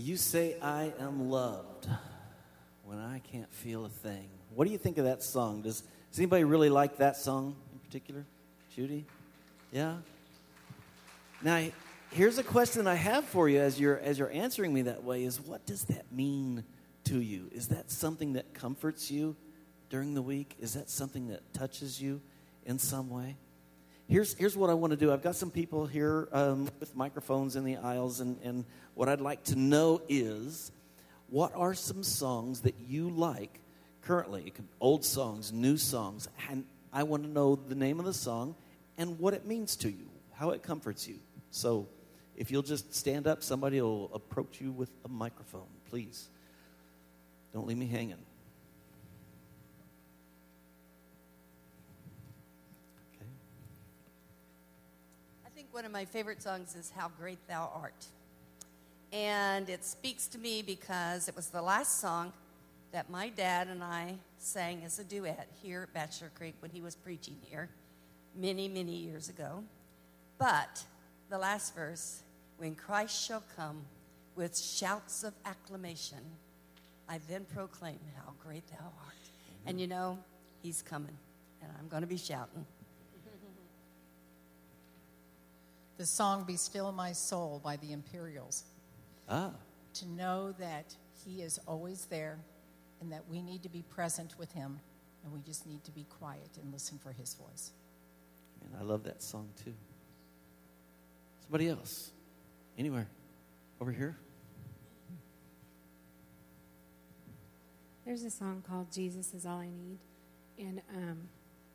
You say I am loved when I can't feel a thing. What do you think of that song? Does, does anybody really like that song in particular? Judy? Yeah? Now, here's a question I have for you as you're, as you're answering me that way is what does that mean to you? Is that something that comforts you during the week? Is that something that touches you in some way? Here's, here's what I want to do. I've got some people here um, with microphones in the aisles, and, and what I'd like to know is what are some songs that you like currently? Old songs, new songs, and I want to know the name of the song and what it means to you, how it comforts you. So if you'll just stand up, somebody will approach you with a microphone, please. Don't leave me hanging. One of my favorite songs is How Great Thou Art. And it speaks to me because it was the last song that my dad and I sang as a duet here at Bachelor Creek when he was preaching here many, many years ago. But the last verse, when Christ shall come with shouts of acclamation, I then proclaim how great thou art. Mm-hmm. And you know, he's coming, and I'm going to be shouting. The song Be Still My Soul by the Imperials. Ah. To know that He is always there and that we need to be present with Him and we just need to be quiet and listen for His voice. Man, I love that song too. Somebody else? Anywhere? Over here? There's a song called Jesus is All I Need. And um,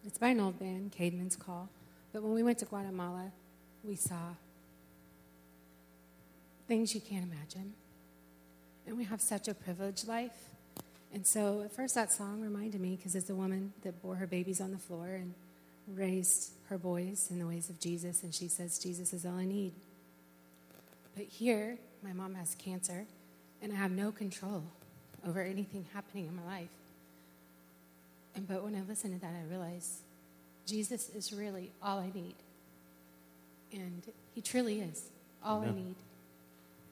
it's by an old band, Caedmon's Call. But when we went to Guatemala, we saw things you can't imagine. And we have such a privileged life. And so at first that song reminded me because it's a woman that bore her babies on the floor and raised her boys in the ways of Jesus, and she says, Jesus is all I need. But here, my mom has cancer, and I have no control over anything happening in my life. And but when I listen to that, I realize Jesus is really all I need. And He truly is all Amen. I need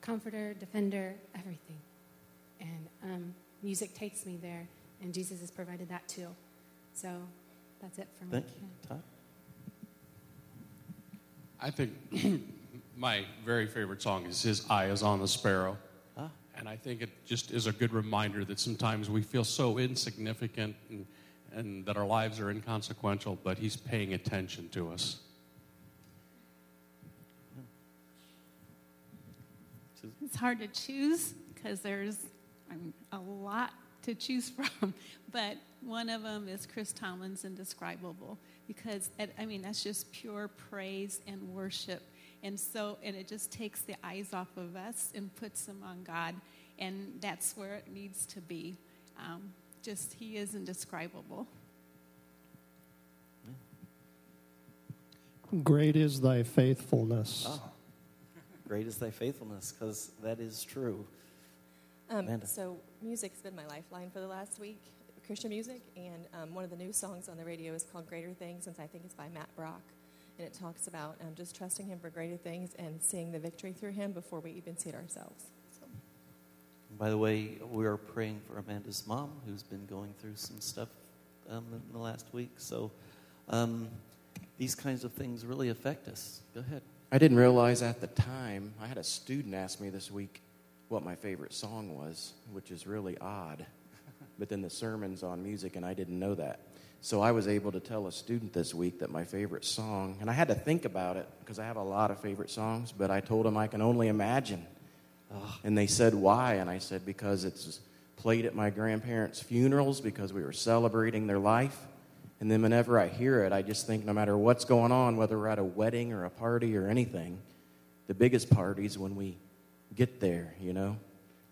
comforter, defender, everything. And um, music takes me there, and Jesus has provided that too. So that's it for me. Thank you. Todd? I think my very favorite song is His Eye is on the Sparrow. Ah. And I think it just is a good reminder that sometimes we feel so insignificant and, and that our lives are inconsequential, but He's paying attention to us. It's hard to choose because there's I mean, a lot to choose from, but one of them is Chris Tomlin's Indescribable because, I mean, that's just pure praise and worship. And so, and it just takes the eyes off of us and puts them on God. And that's where it needs to be. Um, just, He is indescribable. Great is thy faithfulness. Oh great is thy faithfulness, because that is true. Um, so, music's been my lifeline for the last week, Christian music, and um, one of the new songs on the radio is called Greater Things, and I think it's by Mack Brock. And it talks about um, just trusting Him for greater things and seeing the victory through Him before we even see it ourselves. So. By the way, we are praying for Amanda's mom, who's been going through some stuff um, in the last week. So, um, these kinds of things really affect us. Go ahead. I didn't realize at the time, I had a student ask me this week what my favorite song was, which is really odd. But then the sermon's on music, and I didn't know that. So I was able to tell a student this week that my favorite song, and I had to think about it because I have a lot of favorite songs, but I told them I can only imagine. And they said, why? And I said, because it's played at my grandparents' funerals because we were celebrating their life. And then whenever I hear it, I just think no matter what's going on, whether we're at a wedding or a party or anything, the biggest party is when we get there, you know,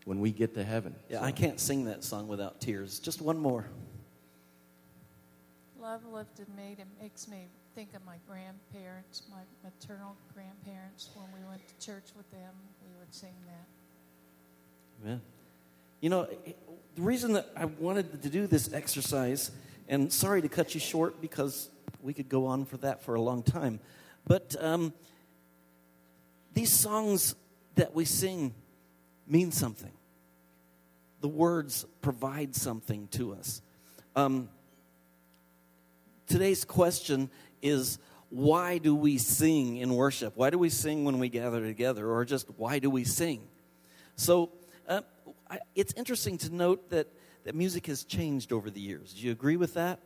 when we get to heaven. Yeah, so. I can't sing that song without tears. Just one more. Love lifted me and makes me think of my grandparents, my maternal grandparents. When we went to church with them, we would sing that. Amen. You know, the reason that I wanted to do this exercise and sorry to cut you short because we could go on for that for a long time. But um, these songs that we sing mean something. The words provide something to us. Um, today's question is why do we sing in worship? Why do we sing when we gather together? Or just why do we sing? So uh, I, it's interesting to note that, that music has changed over the years. Do you agree with that?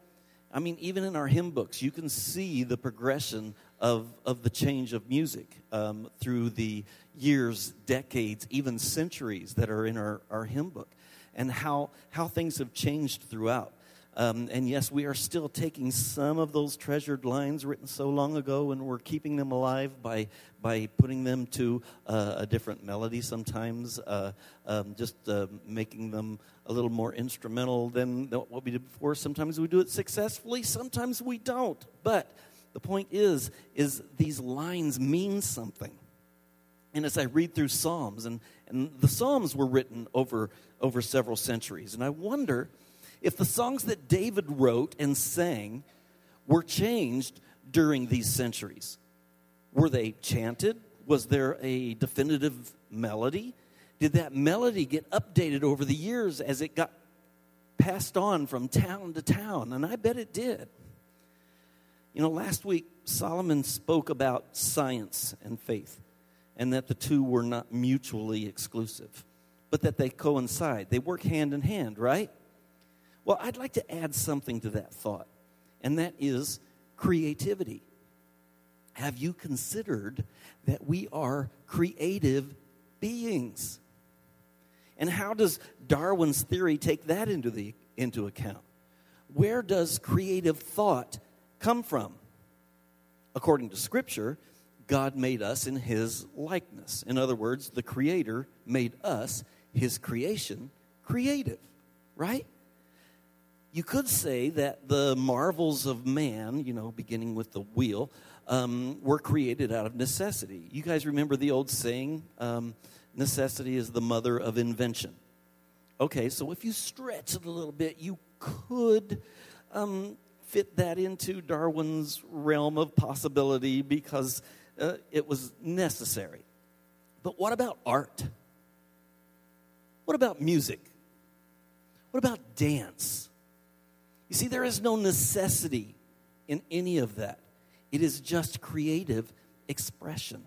I mean, even in our hymn books, you can see the progression of, of the change of music um, through the years, decades, even centuries that are in our, our hymn book, and how, how things have changed throughout. Um, and yes, we are still taking some of those treasured lines written so long ago and we're keeping them alive by, by putting them to uh, a different melody sometimes, uh, um, just uh, making them a little more instrumental than what we did before. Sometimes we do it successfully, sometimes we don't. But the point is, is these lines mean something. And as I read through Psalms, and, and the Psalms were written over, over several centuries, and I wonder if the songs that David wrote and sang were changed during these centuries. Were they chanted? Was there a definitive melody? Did that melody get updated over the years as it got passed on from town to town? And I bet it did. You know, last week Solomon spoke about science and faith and that the two were not mutually exclusive, but that they coincide. They work hand in hand, right? Well, I'd like to add something to that thought, and that is creativity. Have you considered that we are creative beings? And how does Darwin's theory take that into, the, into account? Where does creative thought come from? According to Scripture, God made us in His likeness. In other words, the Creator made us, His creation, creative, right? You could say that the marvels of man, you know, beginning with the wheel, um, were created out of necessity. You guys remember the old saying, um, necessity is the mother of invention. Okay, so if you stretch it a little bit, you could um, fit that into Darwin's realm of possibility because uh, it was necessary. But what about art? What about music? What about dance? You see, there is no necessity in any of that, it is just creative expression.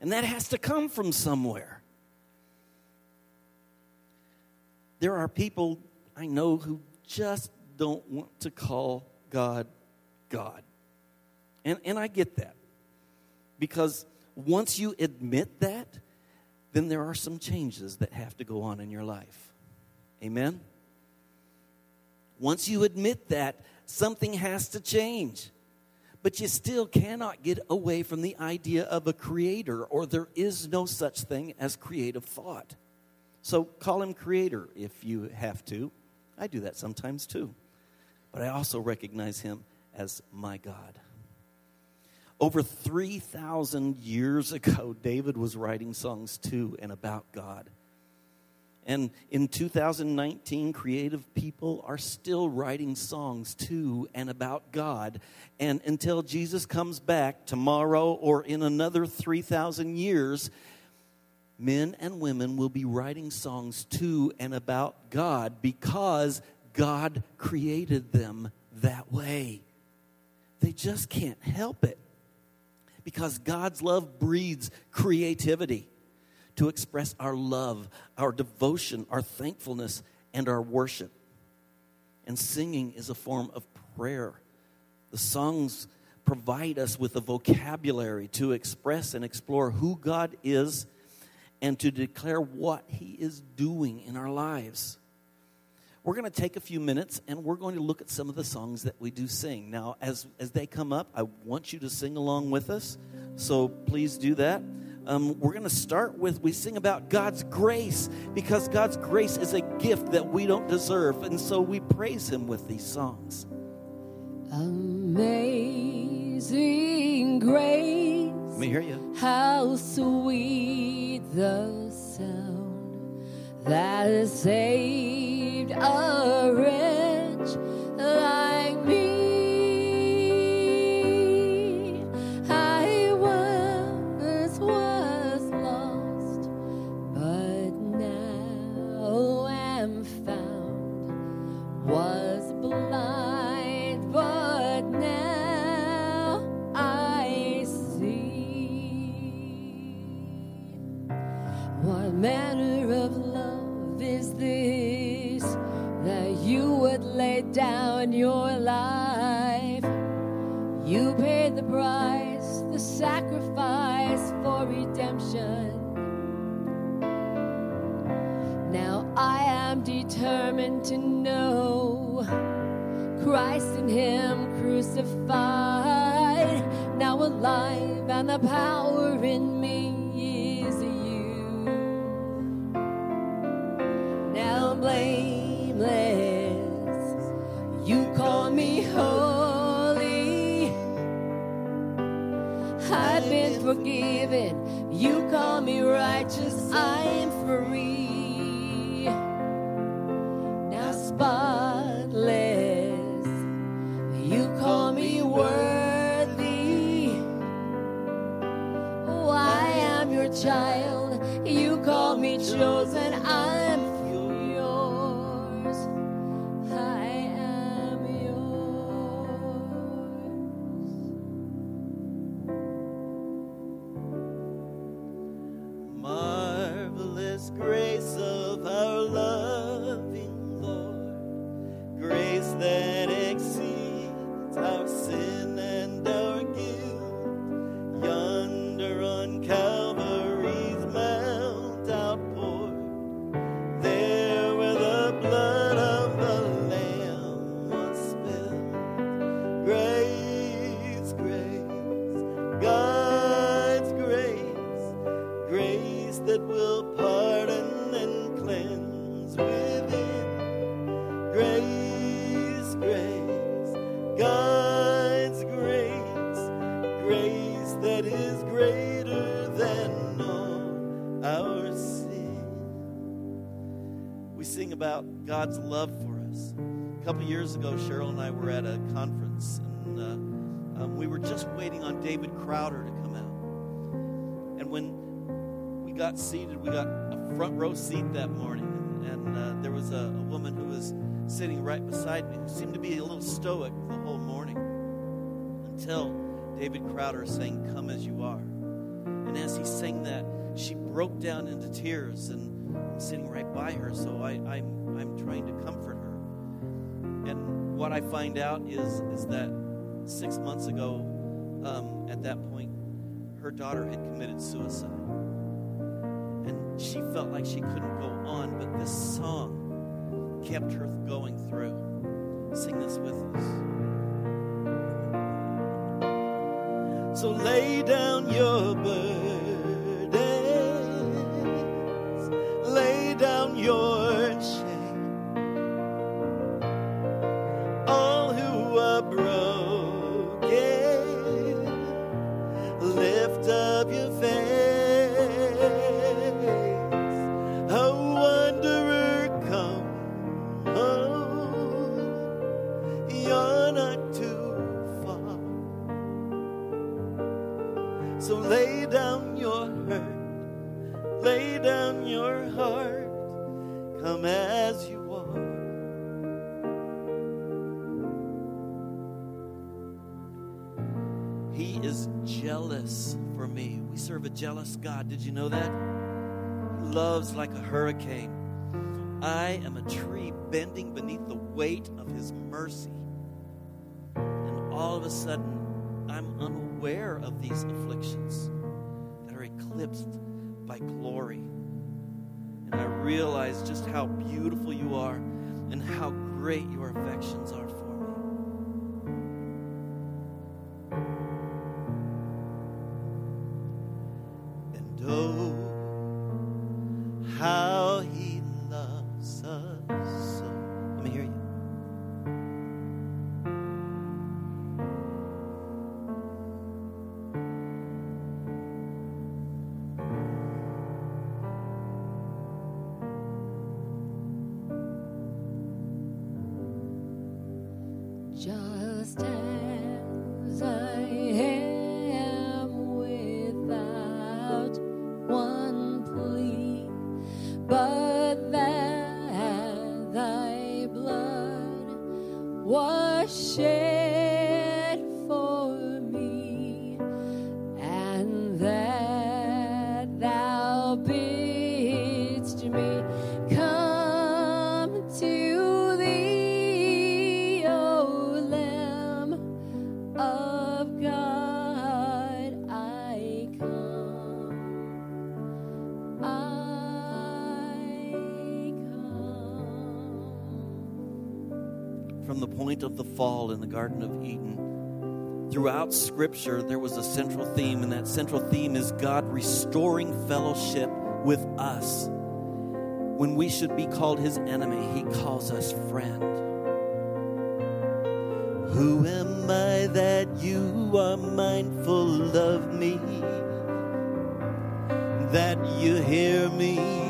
And that has to come from somewhere. There are people I know who just don't want to call God God. And, and I get that. Because once you admit that, then there are some changes that have to go on in your life. Amen? Once you admit that, something has to change. But you still cannot get away from the idea of a creator, or there is no such thing as creative thought. So call him creator if you have to. I do that sometimes too. But I also recognize him as my God. Over 3,000 years ago, David was writing songs to and about God. And in 2019, creative people are still writing songs to and about God. And until Jesus comes back tomorrow or in another 3,000 years, men and women will be writing songs to and about God because God created them that way. They just can't help it because God's love breeds creativity to express our love, our devotion, our thankfulness, and our worship. And singing is a form of prayer. The songs provide us with a vocabulary to express and explore who God is and to declare what He is doing in our lives. We're going to take a few minutes and we're going to look at some of the songs that we do sing. Now, as, as they come up, I want you to sing along with us. So please do that um, we're going to start with we sing about God's grace because God's grace is a gift that we don't deserve. And so we praise Him with these songs. Amazing grace. Let me hear you. How sweet the sound that saved a wretch Him crucified, now alive, and the power in me is you. Now blameless, you call me holy. I've been forgiven, you call me righteous, I ago, Cheryl and I were at a conference, and uh, um, we were just waiting on David Crowder to come out. And when we got seated, we got a front row seat that morning, and, and uh, there was a, a woman who was sitting right beside me who seemed to be a little stoic the whole morning until David Crowder sang, Come as You Are. And as he sang that, she broke down into tears, and I'm sitting right by her, so I, I'm, I'm trying to comfort her. What I find out is, is that six months ago, um, at that point, her daughter had committed suicide. And she felt like she couldn't go on, but this song kept her going through. Sing this with us. So lay down your burdens, He is jealous for me. We serve a jealous God. Did you know that? He loves like a hurricane. I am a tree bending beneath the weight of his mercy. And all of a sudden, I'm unaware of these afflictions that are eclipsed by glory. And I realize just how beautiful you are and how great your affections are point of the fall in the Garden of Eden. Throughout Scripture, there was a central theme, and that central theme is God restoring fellowship with us. When we should be called his enemy, he calls us friend. Who am I that you are mindful of me? That you hear me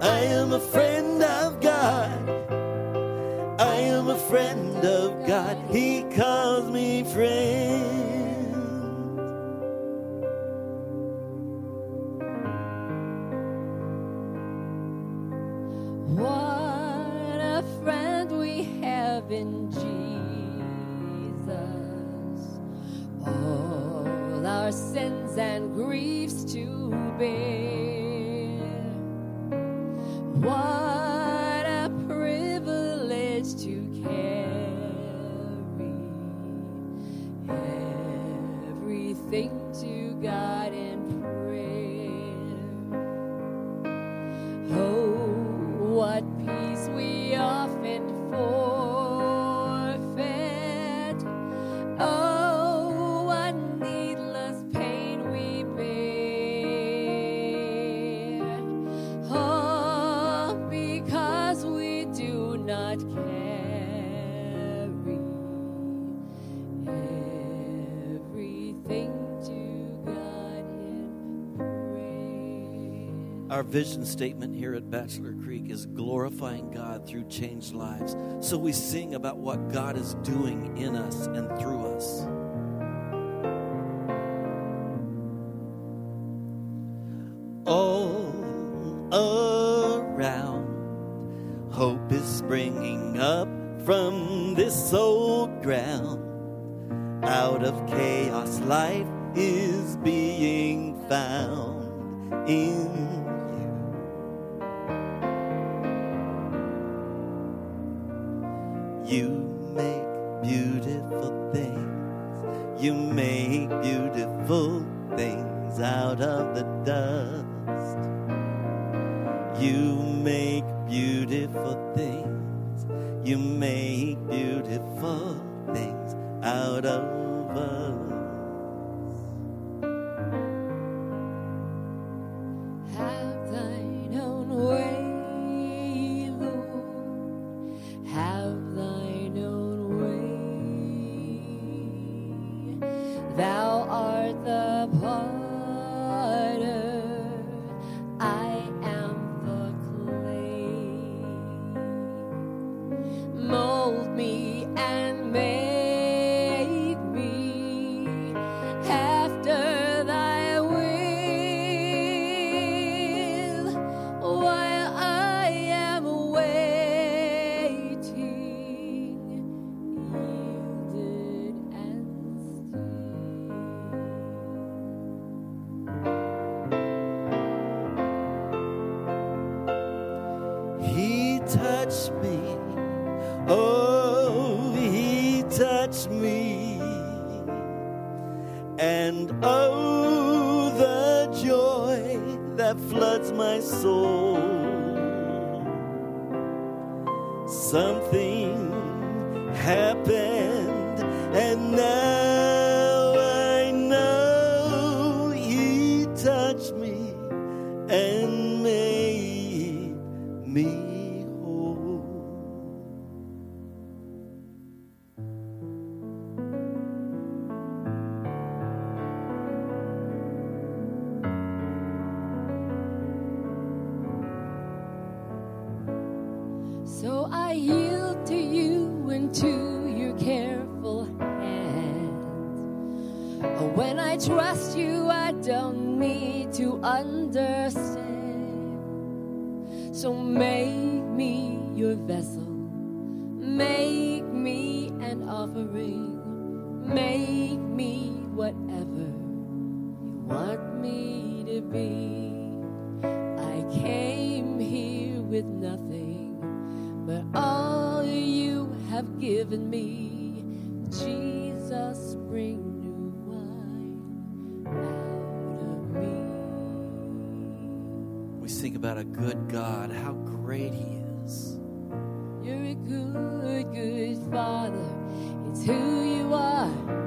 I am a friend of God. I am a friend of God. He calls me friend. Vision statement here at Bachelor Creek is glorifying God through changed lives. So we sing about what God is doing in us and through us. All around, hope is springing up from this old ground. Out of chaos, life is being found in want me to be. I came here with nothing, but all you have given me, Jesus, bring new wine out of me. We sing about a good God, how great He is. You're a good, good father. It's who you are.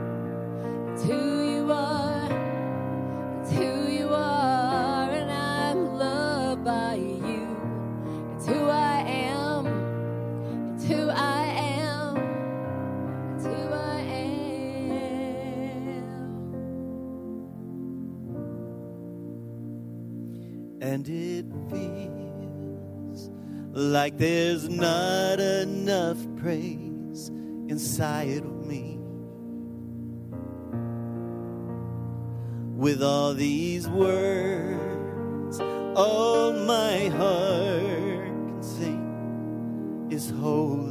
Like there's not enough praise inside of me. With all these words, all my heart can sing is holy.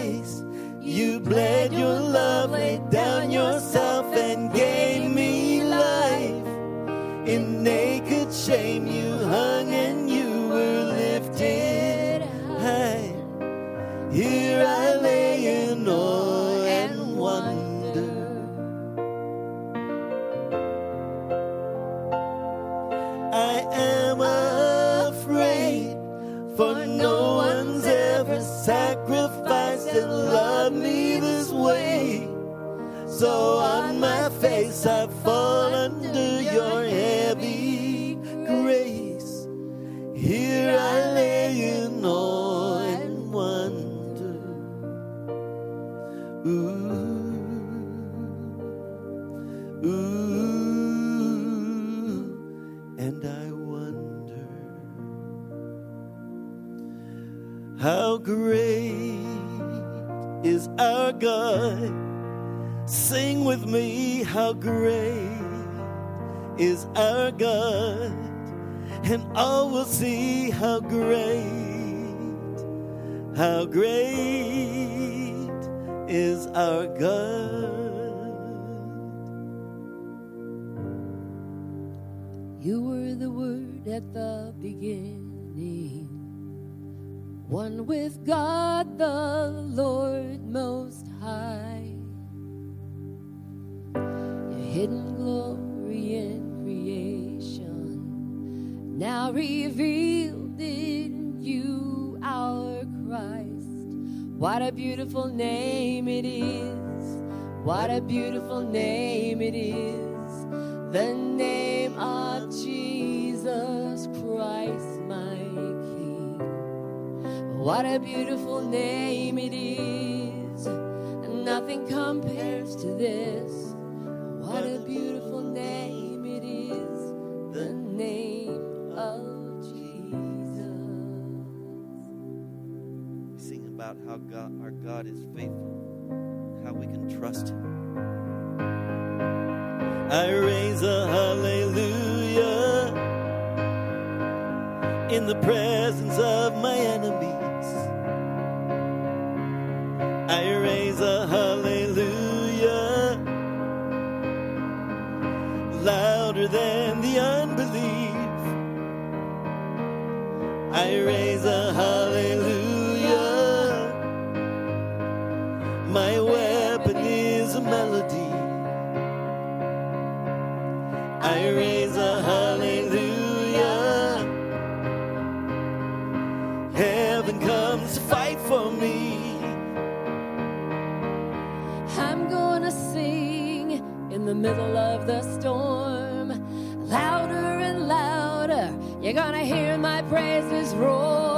Christ, you bled your love, laid So on my face I fall under your heavy grace. Here I lay in awe and wonder. Ooh, ooh, and I wonder how great is our God. Sing with me, how great is our God, and all will see how great, how great is our God. You were the Word at the beginning, one with God the Lord Most High. Hidden glory in creation, now revealed in you, our Christ. What a beautiful name it is! What a beautiful name it is! The name of Jesus Christ, my King. What a beautiful name it is. Nothing compares to this. How God, our God is faithful, how we can trust Him. I raise a hallelujah in the presence of my enemies. I raise a hallelujah louder than the unbelief. I raise a a melody. I raise a hallelujah. Heaven comes to fight for me. I'm gonna sing in the middle of the storm, louder and louder. You're gonna hear my praises roar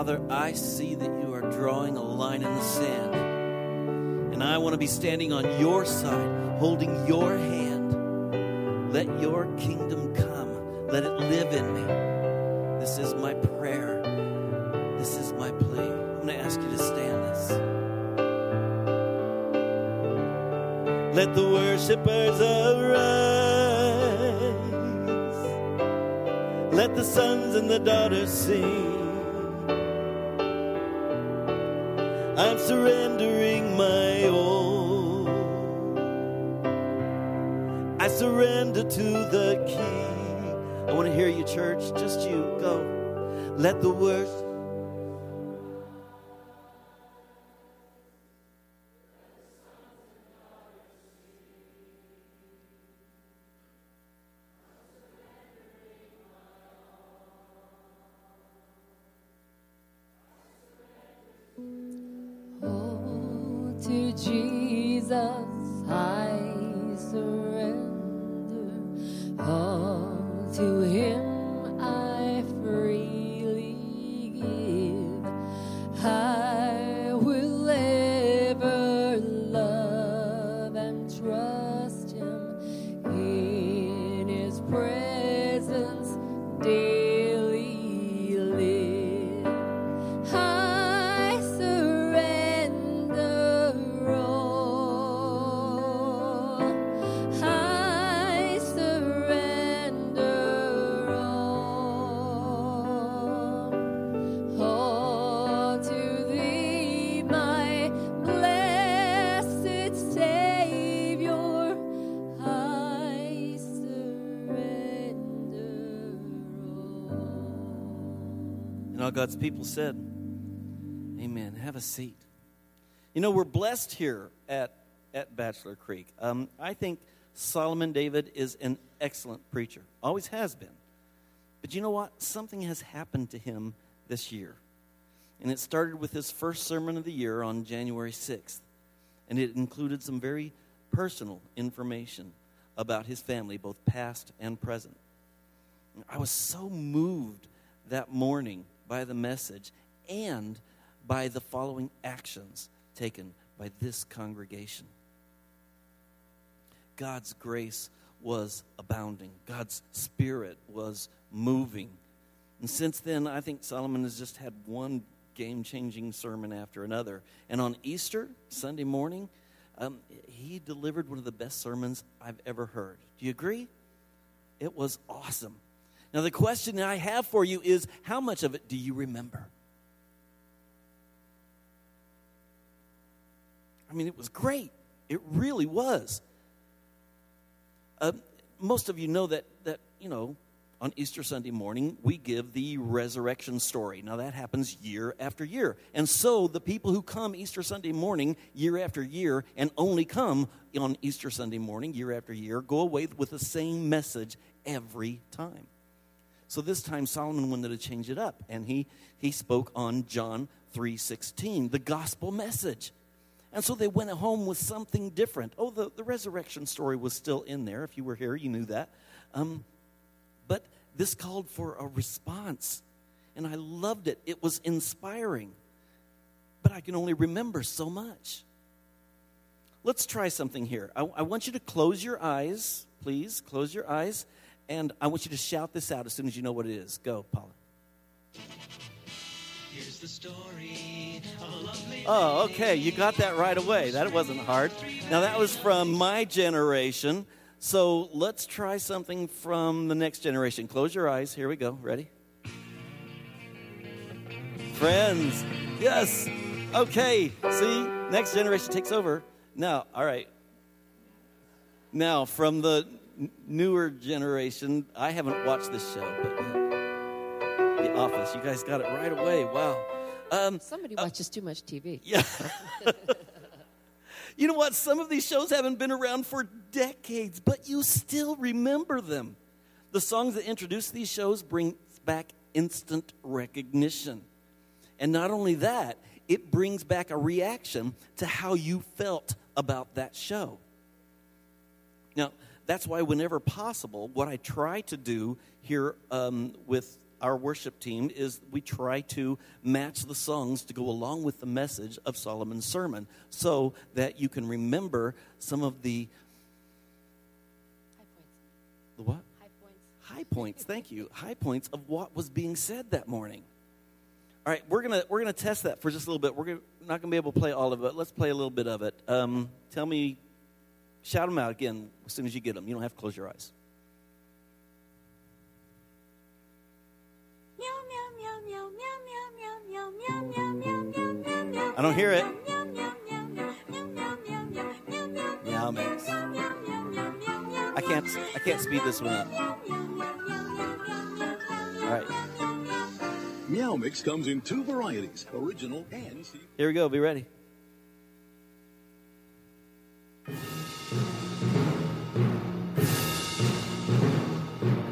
Father, I see that you are drawing a line in the sand. And I want to be standing on your side, holding your hand. Let your kingdom come. Let it live in me. This is my prayer. This is my plea. I'm going to ask you to stand this. Let the worshipers arise. Let the sons and the daughters sing. Go. Let the worship. God's people said, Amen. Have a seat. You know, we're blessed here at, at Bachelor Creek. Um, I think Solomon David is an excellent preacher, always has been. But you know what? Something has happened to him this year. And it started with his first sermon of the year on January 6th. And it included some very personal information about his family, both past and present. I was so moved that morning by the message and by the following actions taken by this congregation. God's grace was abounding, God's spirit was moving. And since then, I think Solomon has just had one game changing sermon after another. And on Easter, Sunday morning, um, he delivered one of the best sermons I've ever heard. Do you agree? It was awesome. Now, the question that I have for you is how much of it do you remember? I mean, it was great. It really was. Uh, most of you know that, that, you know, on Easter Sunday morning, we give the resurrection story. Now, that happens year after year. And so, the people who come Easter Sunday morning, year after year, and only come on Easter Sunday morning, year after year, go away with the same message every time. So this time Solomon wanted to change it up, and he, he spoke on John 3.16, the gospel message. And so they went home with something different. Oh, the, the resurrection story was still in there. If you were here, you knew that. Um, but this called for a response, and I loved it. It was inspiring, but I can only remember so much. Let's try something here. I, I want you to close your eyes, please. Close your eyes. And I want you to shout this out as soon as you know what it is. Go, Paula. Here's the story of a lovely Oh, okay. You got that right away. That wasn't hard. Now, that was from my generation. So let's try something from the next generation. Close your eyes. Here we go. Ready? Friends. Yes. Okay. See? Next generation takes over. Now, all right. Now, from the n- newer generation, I haven't watched this show, but uh, The Office. You guys got it right away. Wow. Um, Somebody watches too much TV. yeah. you know what? Some of these shows haven't been around for decades, but you still remember them. The songs that introduce these shows bring back instant recognition. And not only that, it brings back a reaction to how you felt about that show. Now, that's why, whenever possible, what I try to do here um, with our worship team is we try to match the songs to go along with the message of Solomon's sermon so that you can remember some of the the what? High points. High points. Thank you. High points of what was being said that morning. All right, we're gonna we're gonna test that for just a little bit. We're gonna, not gonna be able to play all of it. Let's play a little bit of it. Um, tell me, shout them out again as soon as you get them. You don't have to close your eyes. I don't hear it. Meow mix. I can't I can't speed this one up. All right, Meow Mix comes in two varieties, original and here we go. Be ready.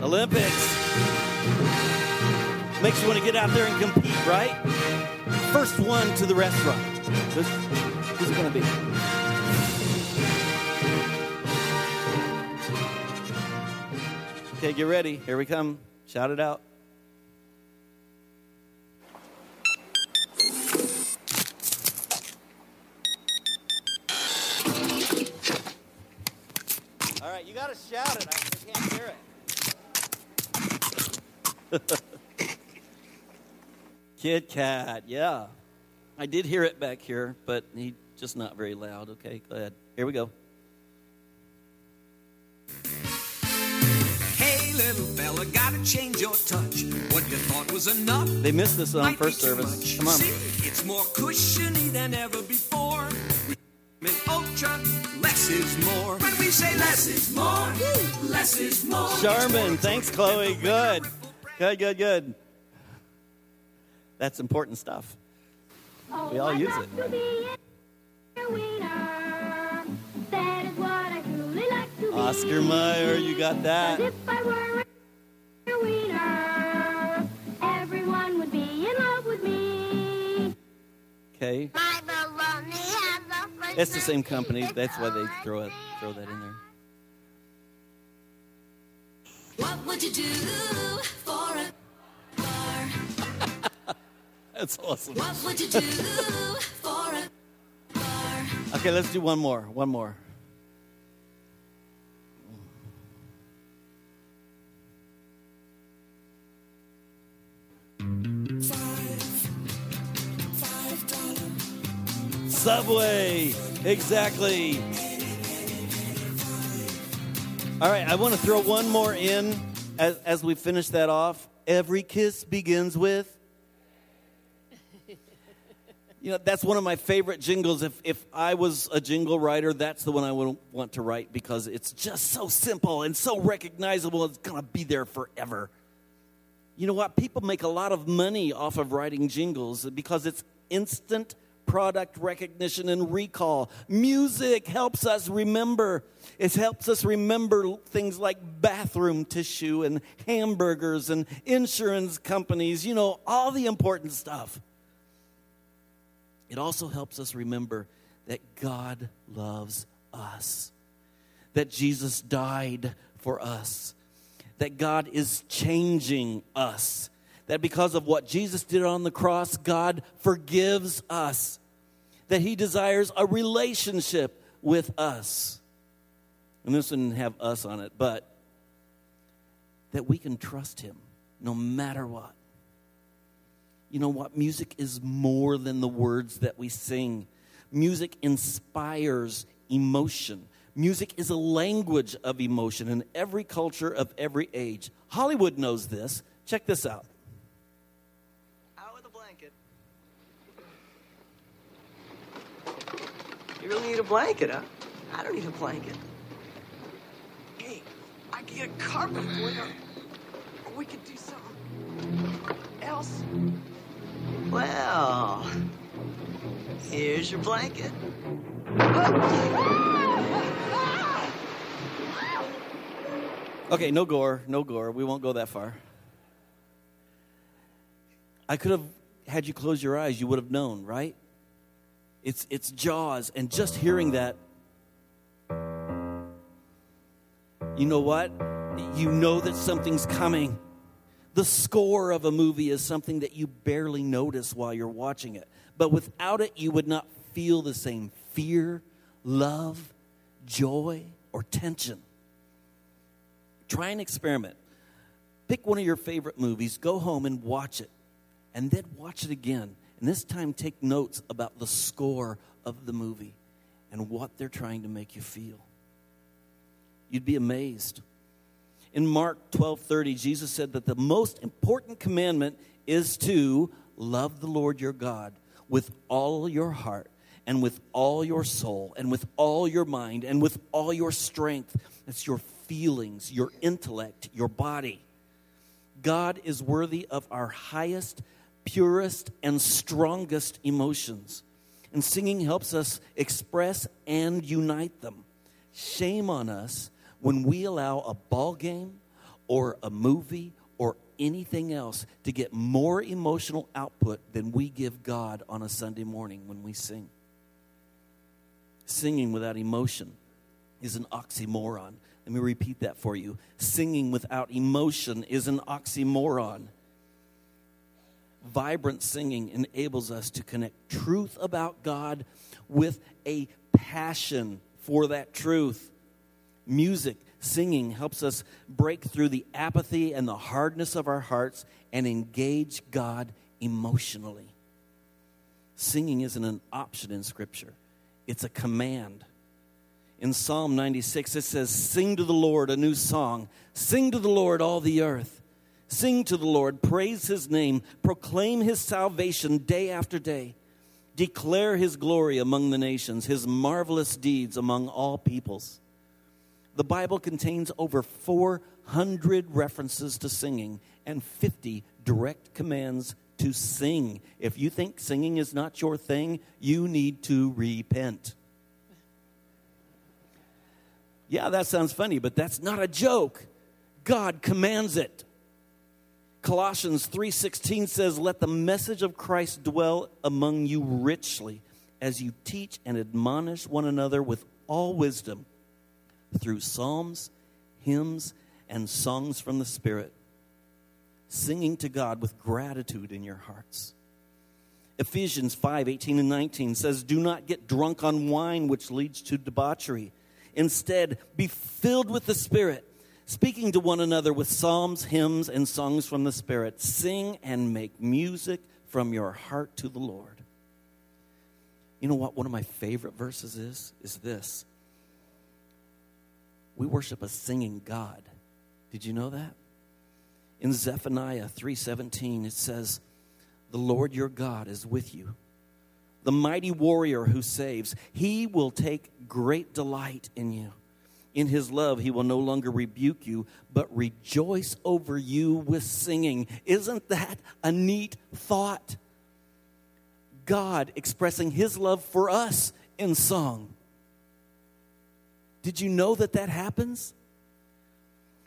Olympics. Makes you want to get out there and compete, right? First one to the restaurant. Who's, who's it going to be? Okay, get ready. Here we come. Shout it out. All right, you got to shout it. I can't hear it. Kit Kat, yeah. I did hear it back here, but he just not very loud. Okay, go ahead. Here we go. Hey, little fella, gotta change your touch. What you thought was enough They missed this on first service. much. Come on. See, it's more cushiony than ever before. In Ultra, less is more. When we say less is more, woo, less is more. Charmin, thanks, Chloe. Good. Good, good, good. That's important stuff. We all use it. Oscar Mayer, you got that. If I were a wiener, everyone would be in love with me. Okay. It's the same company. That's why they throw it, throw that in there. What would you do That's awesome. What would you do for a bar? Okay, let's do one more. One more. Subway. Exactly. All right, I want to throw one more in as, as we finish that off. Every kiss begins with. You know, that's one of my favorite jingles. If, if I was a jingle writer, that's the one I would want to write because it's just so simple and so recognizable. It's going to be there forever. You know what? People make a lot of money off of writing jingles because it's instant product recognition and recall. Music helps us remember. It helps us remember things like bathroom tissue and hamburgers and insurance companies, you know, all the important stuff. It also helps us remember that God loves us, that Jesus died for us, that God is changing us, that because of what Jesus did on the cross, God forgives us, that He desires a relationship with us. And this didn't have us on it, but that we can trust Him no matter what. You know what? Music is more than the words that we sing. Music inspires emotion. Music is a language of emotion in every culture of every age. Hollywood knows this. Check this out. Out with a blanket. You really need a blanket, huh? I don't need a blanket. Hey, I can get a carpet for we could do something else. Well, here's your blanket. Okay, no gore, no gore. We won't go that far. I could have had you close your eyes, you would have known, right? It's it's Jaws, and just hearing that, you know what? You know that something's coming. The score of a movie is something that you barely notice while you're watching it, but without it, you would not feel the same fear, love, joy, or tension. Try an experiment. Pick one of your favorite movies, go home and watch it, and then watch it again. And this time, take notes about the score of the movie and what they're trying to make you feel. You'd be amazed. In Mark 12:30, Jesus said that the most important commandment is to love the Lord your God with all your heart and with all your soul and with all your mind and with all your strength. That's your feelings, your intellect, your body. God is worthy of our highest, purest, and strongest emotions. And singing helps us express and unite them. Shame on us when we allow a ball game or a movie or anything else to get more emotional output than we give God on a Sunday morning when we sing. Singing without emotion is an oxymoron. Let me repeat that for you. Singing without emotion is an oxymoron. Vibrant singing enables us to connect truth about God with a passion for that truth. Music, singing helps us break through the apathy and the hardness of our hearts and engage God emotionally. Singing isn't an option in Scripture, it's a command. In Psalm 96, it says, Sing to the Lord a new song. Sing to the Lord all the earth. Sing to the Lord, praise his name, proclaim his salvation day after day. Declare his glory among the nations, his marvelous deeds among all peoples. The Bible contains over 400 references to singing and 50 direct commands to sing. If you think singing is not your thing, you need to repent. Yeah, that sounds funny, but that's not a joke. God commands it. Colossians 3:16 says, "Let the message of Christ dwell among you richly as you teach and admonish one another with all wisdom through psalms, hymns, and songs from the Spirit, singing to God with gratitude in your hearts." Ephesians 5:18 and 19 says, "Do not get drunk on wine which leads to debauchery." Instead, be filled with the Spirit, speaking to one another with psalms, hymns, and songs from the Spirit. Sing and make music from your heart to the Lord. You know what one of my favorite verses is? Is this. We worship a singing God. Did you know that? In Zephaniah 3:17 it says, "The Lord your God is with you." the mighty warrior who saves. He will take great delight in you. In his love, he will no longer rebuke you, but rejoice over you with singing. Isn't that a neat thought? God expressing his love for us in song. Did you know that that happens?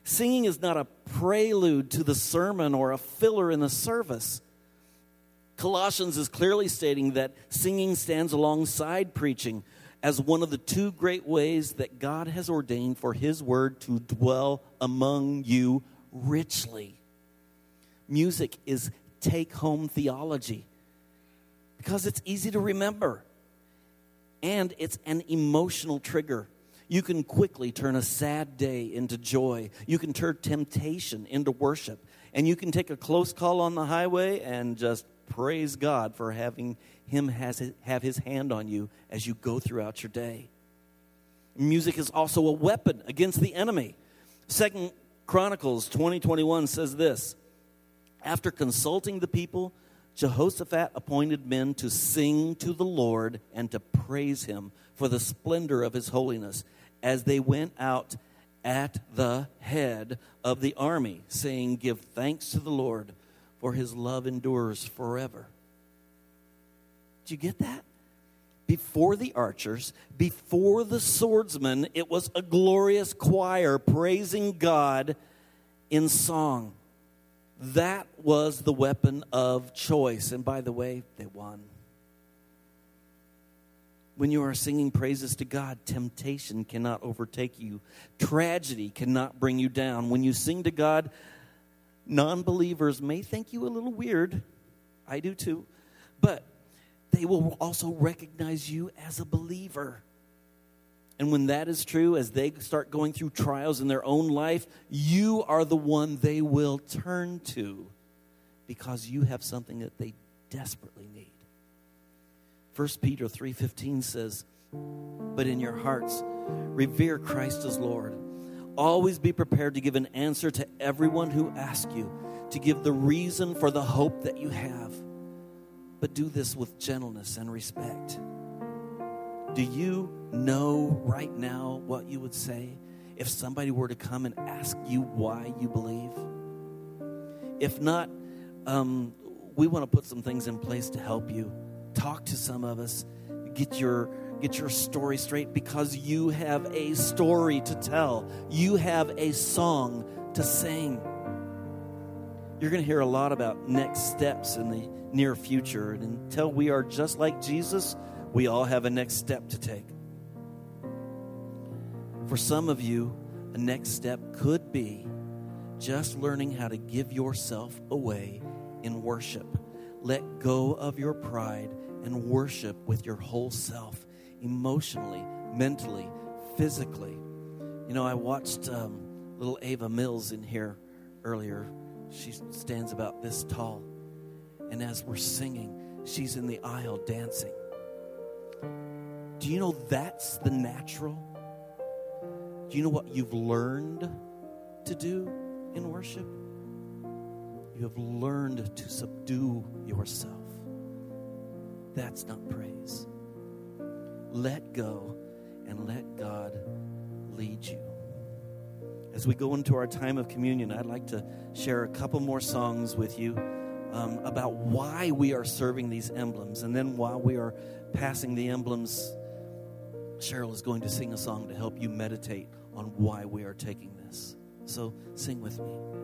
Singing is not a prelude to the sermon or a filler in the service. Colossians is clearly stating that singing stands alongside preaching as one of the two great ways that God has ordained for His word to dwell among you richly. Music is take home theology because it's easy to remember and it's an emotional trigger. You can quickly turn a sad day into joy. You can turn temptation into worship. And you can take a close call on the highway and just praise God for having Him has, have His hand on you as you go throughout your day. Music is also a weapon against the enemy. Second Chronicles 2021 says this After consulting the people, Jehoshaphat appointed men to sing to the Lord and to praise him for the splendor of his holiness as they went out at the head of the army, saying, Give thanks to the Lord, for his love endures forever. Did you get that? Before the archers, before the swordsmen, it was a glorious choir praising God in song. That was the weapon of choice. And by the way, they won. When you are singing praises to God, temptation cannot overtake you, tragedy cannot bring you down. When you sing to God, non believers may think you a little weird. I do too. But they will also recognize you as a believer. And when that is true, as they start going through trials in their own life, you are the one they will turn to because you have something that they desperately need. 1 Peter 3:15 says, "But in your hearts revere Christ as Lord. Always be prepared to give an answer to everyone who asks you, to give the reason for the hope that you have. But do this with gentleness and respect." Do you know right now what you would say if somebody were to come and ask you why you believe? If not, um, we want to put some things in place to help you. Talk to some of us, get your get your story straight because you have a story to tell. You have a song to sing. You're going to hear a lot about next steps in the near future. And until we are just like Jesus, we all have a next step to take. For some of you, a next step could be just learning how to give yourself away in worship. Let go of your pride and worship with your whole self, emotionally, mentally, physically. You know, I watched um, little Ava Mills in here earlier. She stands about this tall. And as we're singing, she's in the aisle dancing. Do you know that's the natural? Do you know what you've learned to do in worship? You have learned to subdue yourself. That's not praise. Let go and let God lead you. As we go into our time of communion, I'd like to share a couple more songs with you um, about why we are serving these emblems. And then while we are passing the emblems, Cheryl is going to sing a song to help you meditate on why we are taking this. So sing with me.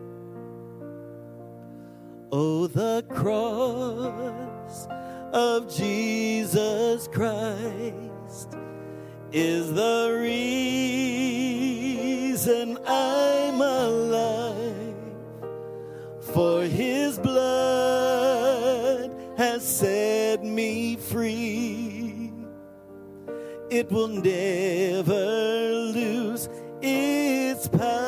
Oh, the cross of Jesus Christ is the reason I'm alive. For his blood has set me free. It will never lose its power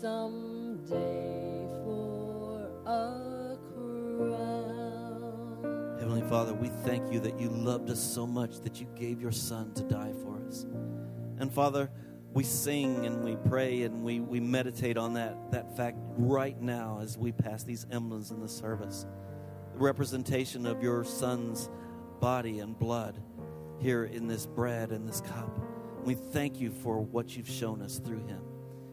someday for a crown. Heavenly Father, we thank you that you loved us so much that you gave your Son to die for us. And Father, we sing and we pray and we, we meditate on that, that fact right now as we pass these emblems in the service. The representation of your Son's body and blood here in this bread and this cup. We thank you for what you've shown us through him.